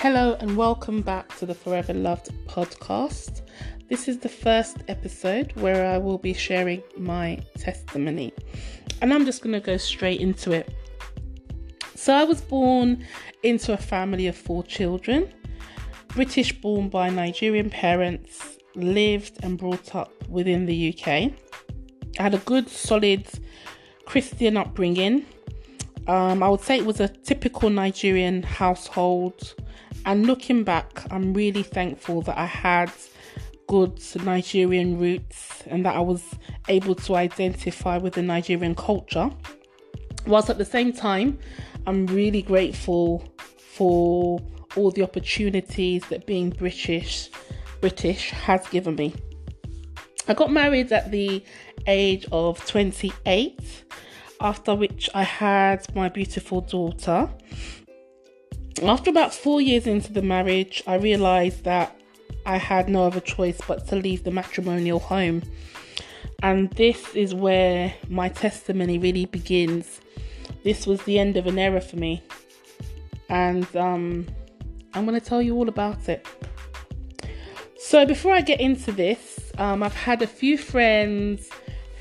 Hello, and welcome back to the Forever Loved podcast. This is the first episode where I will be sharing my testimony, and I'm just going to go straight into it. So, I was born into a family of four children, British born by Nigerian parents, lived and brought up within the UK. I had a good, solid Christian upbringing. Um, I would say it was a typical Nigerian household and looking back, I'm really thankful that I had good Nigerian roots and that I was able to identify with the Nigerian culture. Whilst at the same time, I'm really grateful for all the opportunities that being British British has given me. I got married at the age of 28, after which I had my beautiful daughter. After about four years into the marriage, I realized that I had no other choice but to leave the matrimonial home. And this is where my testimony really begins. This was the end of an era for me. And um, I'm going to tell you all about it. So, before I get into this, um, I've had a few friends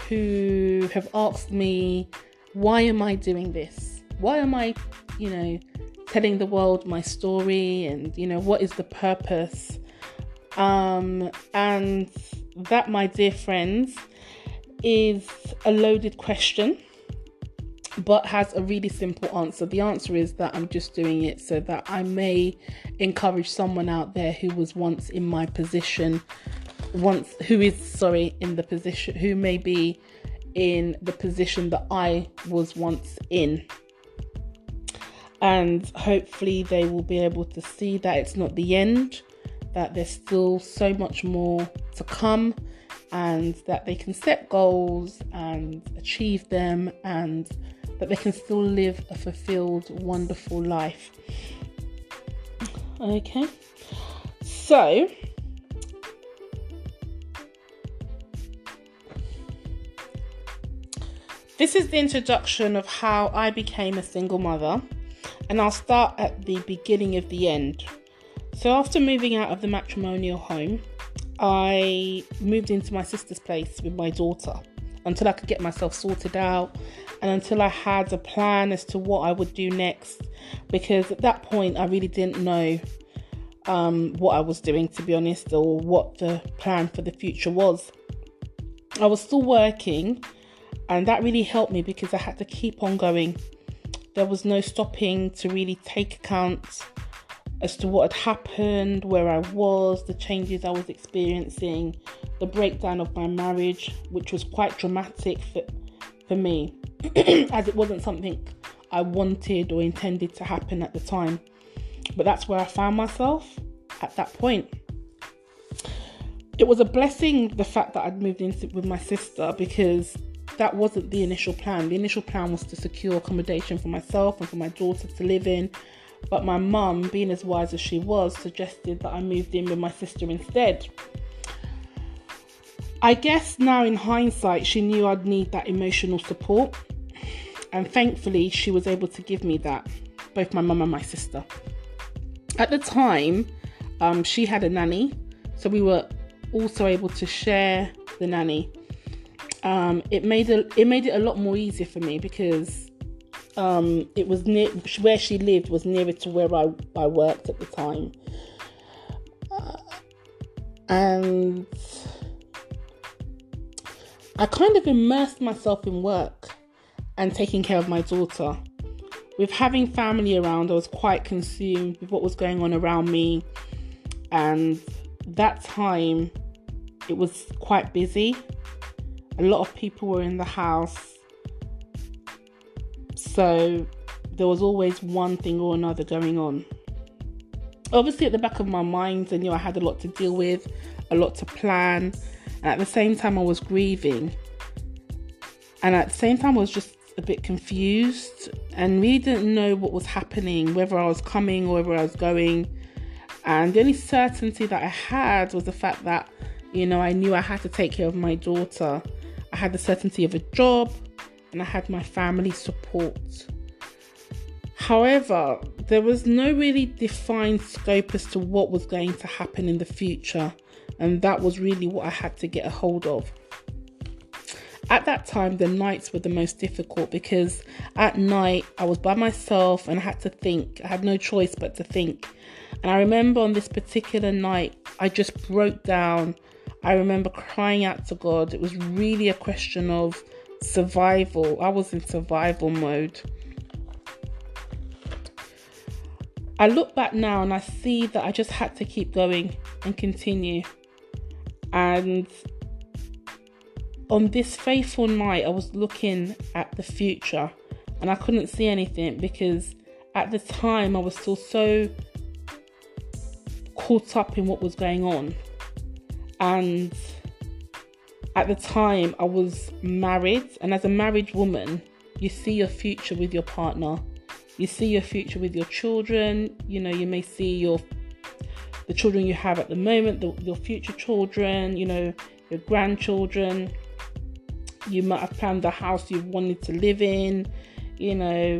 who have asked me, why am I doing this? Why am I, you know, telling the world my story and you know what is the purpose. Um, and that my dear friends is a loaded question but has a really simple answer. The answer is that i'm just doing it so that i may encourage someone out there who was once in my position once who is sorry in the position who may be in the position that i was once in and hopefully they will be able to see that it's not the end, that there's still so much more to come, and that they can set goals and achieve them, and that they can still live a fulfilled, wonderful life. Okay, so this is the introduction of how I became a single mother and I'll start at the beginning of the end. So, after moving out of the matrimonial home, I moved into my sister's place with my daughter until I could get myself sorted out and until I had a plan as to what I would do next. Because at that point, I really didn't know um, what I was doing, to be honest, or what the plan for the future was. I was still working, and that really helped me because I had to keep on going there was no stopping to really take account as to what had happened, where I was, the changes I was experiencing, the breakdown of my marriage, which was quite dramatic for, for me, as it wasn't something I wanted or intended to happen at the time. But that's where I found myself at that point. It was a blessing the fact that I'd moved in with my sister because that wasn't the initial plan. The initial plan was to secure accommodation for myself and for my daughter to live in. But my mum, being as wise as she was, suggested that I moved in with my sister instead. I guess now in hindsight, she knew I'd need that emotional support. And thankfully, she was able to give me that, both my mum and my sister. At the time, um, she had a nanny, so we were also able to share the nanny um, it made it it made it a lot more easier for me because um, it was near where she lived was nearer to where I, I worked at the time. Uh, and I kind of immersed myself in work and taking care of my daughter. With having family around, I was quite consumed with what was going on around me, and that time it was quite busy a lot of people were in the house. So there was always one thing or another going on. Obviously, at the back of my mind, I knew I had a lot to deal with, a lot to plan, and at the same time, I was grieving. And at the same time, I was just a bit confused and really didn't know what was happening, whether I was coming or whether I was going. And the only certainty that I had was the fact that, you know, I knew I had to take care of my daughter I had the certainty of a job and I had my family support. However, there was no really defined scope as to what was going to happen in the future, and that was really what I had to get a hold of. At that time, the nights were the most difficult because at night I was by myself and I had to think. I had no choice but to think. And I remember on this particular night, I just broke down. I remember crying out to God. It was really a question of survival. I was in survival mode. I look back now and I see that I just had to keep going and continue. And on this faithful night, I was looking at the future and I couldn't see anything because at the time I was still so caught up in what was going on. And at the time, I was married, and as a married woman, you see your future with your partner. You see your future with your children. You know you may see your the children you have at the moment the, your future children you know your grandchildren. You might have planned the house you wanted to live in you know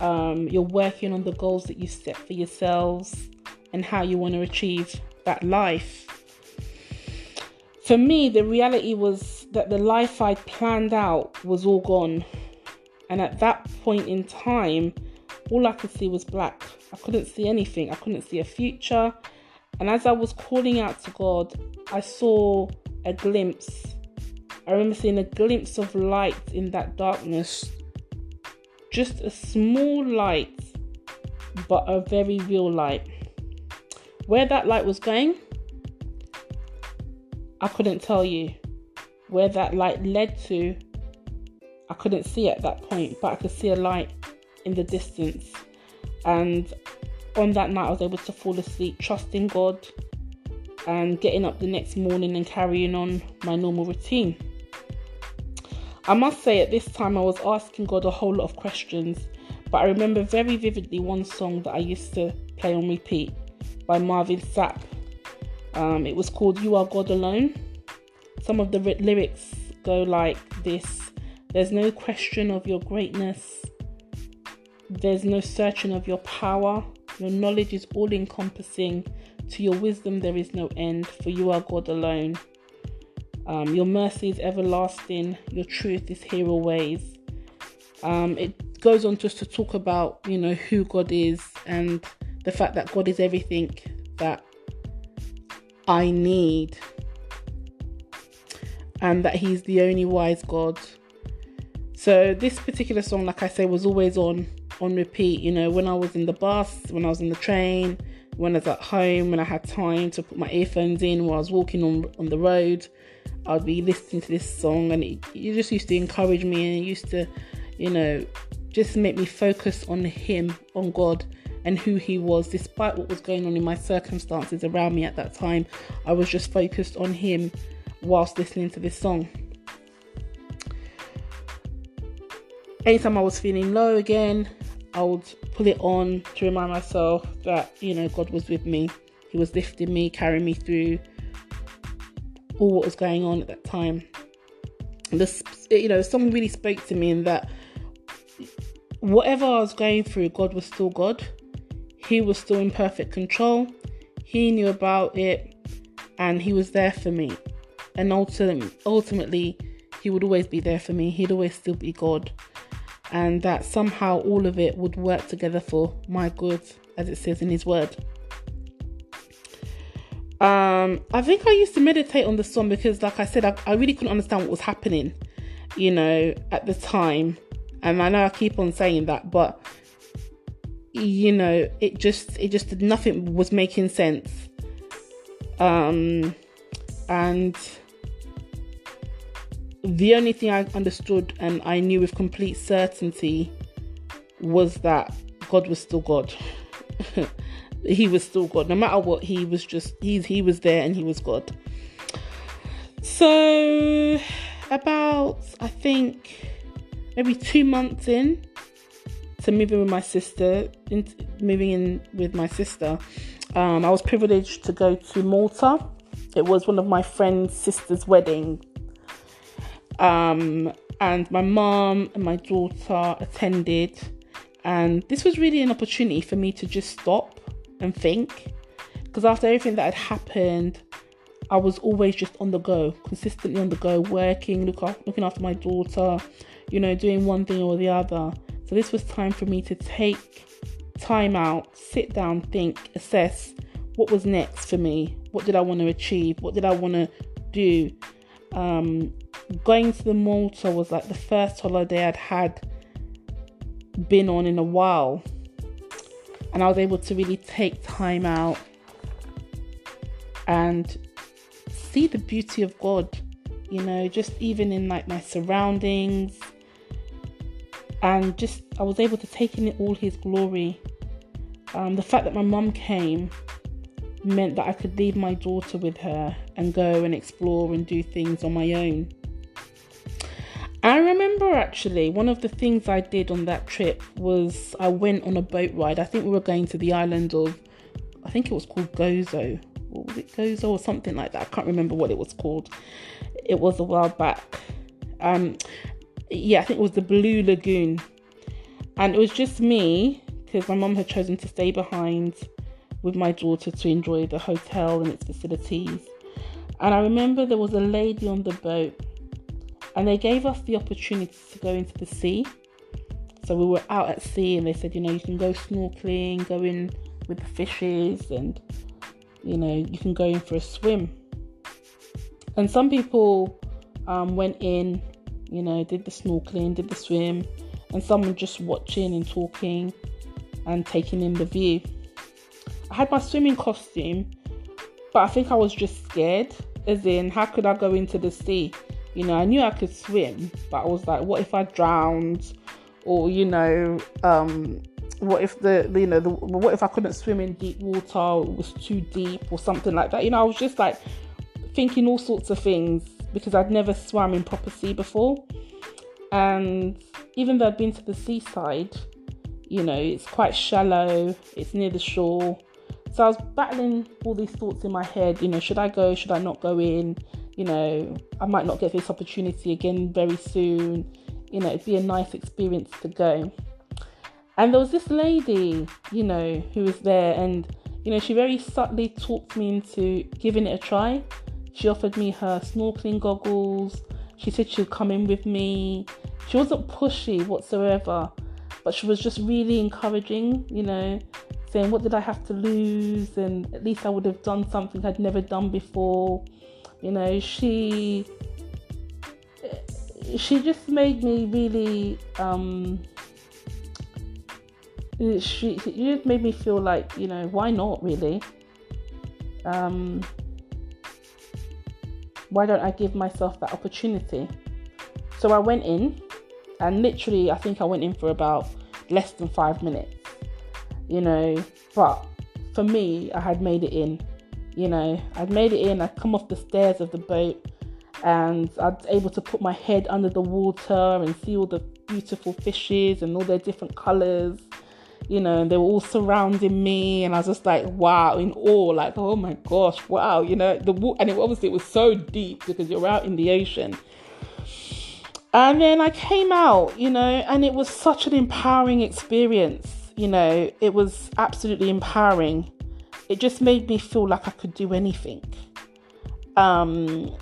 um, you're working on the goals that you set for yourselves and how you want to achieve that life for me the reality was that the life i'd planned out was all gone and at that point in time all I could see was black. I couldn't see anything. I couldn't see a future. And as I was calling out to God, I saw a glimpse. I remember seeing a glimpse of light in that darkness. Just a small light, but a very real light. Where that light was going, I couldn't tell you. Where that light led to, I couldn't see at that point, but I could see a light in the distance. And on that night, I was able to fall asleep, trusting God and getting up the next morning and carrying on my normal routine. I must say, at this time, I was asking God a whole lot of questions, but I remember very vividly one song that I used to play on repeat by Marvin Sapp. Um, it was called You Are God Alone. Some of the lyrics go like this There's no question of your greatness, there's no searching of your power. Your knowledge is all encompassing. To your wisdom, there is no end, for you are God alone. Um, your mercy is everlasting. Your truth is here always. Um, it goes on just to talk about, you know, who God is and the fact that God is everything that I need, and that He's the only wise God. So this particular song, like I say, was always on on repeat. You know, when I was in the bus, when I was in the train, when I was at home, when I had time to put my earphones in while I was walking on on the road, I'd be listening to this song, and it, it just used to encourage me, and it used to, you know, just make me focus on Him, on God, and who He was, despite what was going on in my circumstances around me at that time. I was just focused on Him whilst listening to this song. Anytime I was feeling low again, I would put it on to remind myself that, you know, God was with me. He was lifting me, carrying me through all what was going on at that time. This, you know, someone really spoke to me in that whatever I was going through, God was still God. He was still in perfect control. He knew about it and he was there for me. And ultimately, ultimately, he would always be there for me. He'd always still be God and that somehow all of it would work together for my good, as it says in His Word. Um, I think I used to meditate on the song because, like I said, I, I really couldn't understand what was happening, you know, at the time. And I know I keep on saying that, but you know, it just, it just nothing was making sense. Um, and the only thing I understood and I knew with complete certainty was that God was still God. he was still God. No matter what, he was just he's he was there and he was God. So about I think maybe two months in to moving with my sister, in, moving in with my sister, um, I was privileged to go to Malta. It was one of my friend's sister's wedding um, and my mom and my daughter attended, And this was really an opportunity for me to just stop and think. Because after everything that had happened, I was always just on the go, consistently on the go, working, look after, looking after my daughter, you know, doing one thing or the other. So this was time for me to take time out, sit down, think, assess what was next for me. What did I want to achieve? What did I want to do? Um, going to the Malta was like the first holiday I'd had been on in a while, and I was able to really take time out and see the beauty of God. You know, just even in like my surroundings, and just I was able to take in all His glory. Um, the fact that my mum came meant that I could leave my daughter with her and go and explore and do things on my own. I remember actually one of the things I did on that trip was I went on a boat ride. I think we were going to the island of, I think it was called Gozo. What was it, Gozo or something like that? I can't remember what it was called. It was a while back. Um, yeah, I think it was the Blue Lagoon. And it was just me because my mum had chosen to stay behind with my daughter to enjoy the hotel and its facilities. And I remember there was a lady on the boat, and they gave us the opportunity to go into the sea. So we were out at sea, and they said, you know, you can go snorkeling, go in with the fishes, and you know, you can go in for a swim. And some people um, went in, you know, did the snorkeling, did the swim, and someone just watching and talking and taking in the view. I had my swimming costume, but I think I was just scared. As in, how could I go into the sea? You know, I knew I could swim, but I was like, what if I drowned? Or, you know, um, what if the, you know, the, what if I couldn't swim in deep water? It was too deep or something like that. You know, I was just like thinking all sorts of things because I'd never swam in proper sea before. And even though I'd been to the seaside, you know, it's quite shallow, it's near the shore. So I was battling all these thoughts in my head, you know, should I go, should I not go in? You know, I might not get this opportunity again very soon. You know, it'd be a nice experience to go. And there was this lady, you know, who was there and, you know, she very subtly talked me into giving it a try. She offered me her snorkeling goggles. She said she'd come in with me. She wasn't pushy whatsoever, but she was just really encouraging, you know, saying, What did I have to lose? And at least I would have done something I'd never done before. You know, she she just made me really um she, she just made me feel like you know why not really um why don't i give myself that opportunity so i went in and literally i think i went in for about less than five minutes you know. But for me, I had made it in, you know. I'd made it in. I'd come off the stairs of the boat and I'd able to put my head under the water and see all the beautiful fishes and all their different colors. You know, and they were all surrounding me, and I was just like, wow, in awe, like, oh my gosh, wow, you know, the and it obviously it was so deep because you're out in the ocean. And then I came out, you know, and it was such an empowering experience you know, it was absolutely empowering. It just made me feel like I could do anything. Um,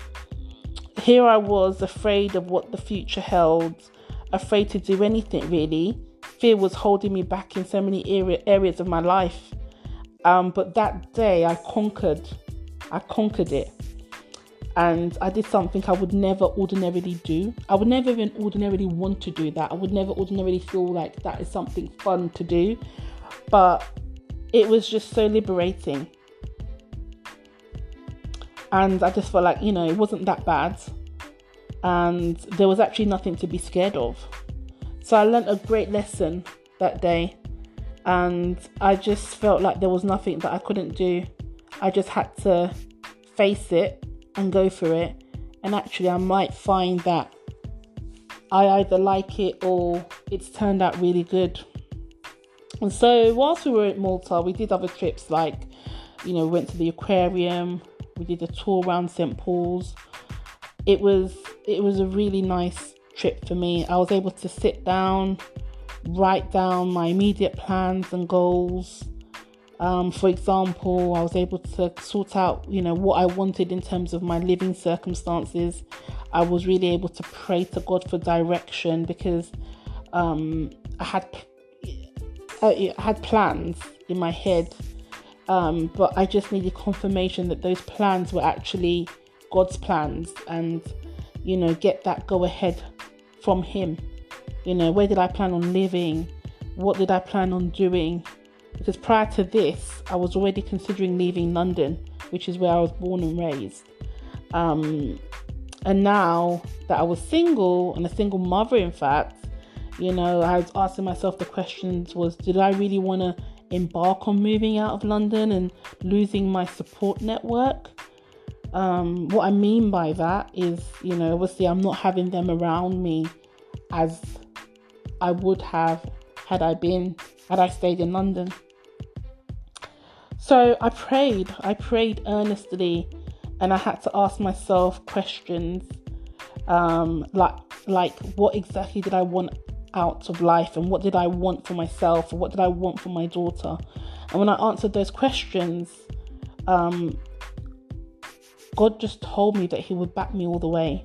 here I was afraid of what the future held, afraid to do anything really. Fear was holding me back in so many area, areas of my life. Um, but that day I conquered. I conquered it and I did something I would never ordinarily do. I would never even ordinarily want to do that. I would never ordinarily feel like that is something fun to do. But it was just so liberating. And I just felt like, you know, it wasn't that bad. And there was actually nothing to be scared of. So I learned a great lesson that day. And I just felt like there was nothing that I couldn't do. I just had to face it and go for it. And actually, I might find that I either like it or it's turned out really good. And so, whilst we were at Malta, we did other trips like, you know, we went to the aquarium, we did a tour around St. Paul's. It was it was a really nice trip for me. I was able to sit down, write down my immediate plans and goals. Um, for example, I was able to sort out, you know, what I wanted in terms of my living circumstances. I was really able to pray to God for direction because um, I had I had plans in my head, um, but I just needed confirmation that those plans were actually God's plans, and you know, get that go ahead from Him. You know, where did I plan on living? What did I plan on doing? Because prior to this, I was already considering leaving London, which is where I was born and raised. Um, and now that I was single and a single mother, in fact, you know, I was asking myself the questions was did I really want to embark on moving out of London and losing my support network? Um, what I mean by that is, you know, obviously I'm not having them around me as I would have had I been, had I stayed in London. So I prayed, I prayed earnestly, and I had to ask myself questions um, like, like what exactly did I want out of life and what did I want for myself or what did I want for my daughter. And when I answered those questions, um, God just told me that He would back me all the way.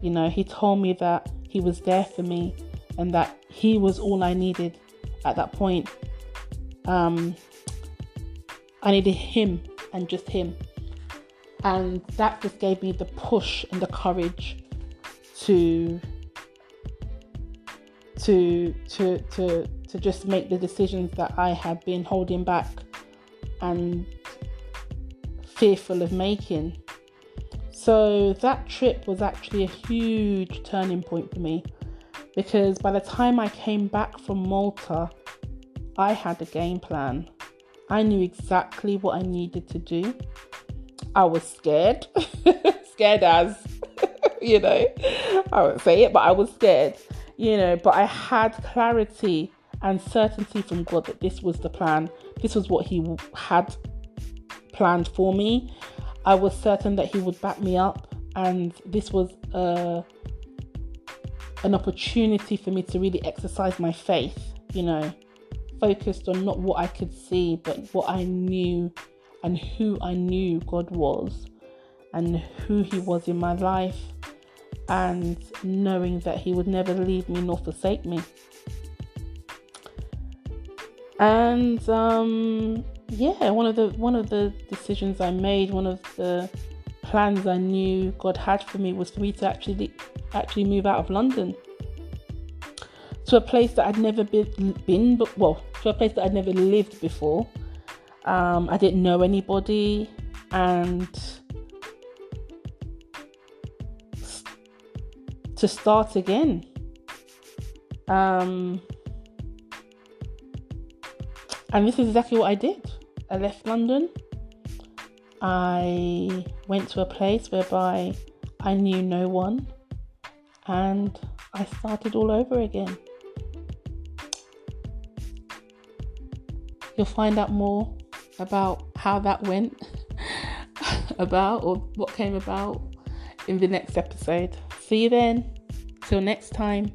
You know, He told me that He was there for me and that He was all I needed at that point. Um, I needed Him and just Him. And that just gave me the push and the courage to to to to to just make the decisions that I had been holding back and fearful of making. So that trip was actually a huge turning point for me because by the time I came back from Malta, I had a game plan. I knew exactly what I needed to do. I was scared, scared as, you know, I won't say it, but I was scared you know, but I had clarity and certainty from God that this was the plan, this was what He had planned for me. I was certain that He would back me up, and this was uh, an opportunity for me to really exercise my faith, you know, focused on not what I could see, but what I knew and who I knew God was and who He was in my life and knowing that He would never leave me nor forsake me. And um, yeah, one of the one of the decisions I made, one of the plans I knew God had for me was for me to actually actually move out of London to a place that I'd never been, been but well, to a place that I'd never lived before. Um, I didn't know anybody, and to start again. Um, and this is exactly what I did. I left London. I went to a place whereby I knew no one and I started all over again. You'll find out more about how that went, about or what came about in the next episode. See you then. Till next time.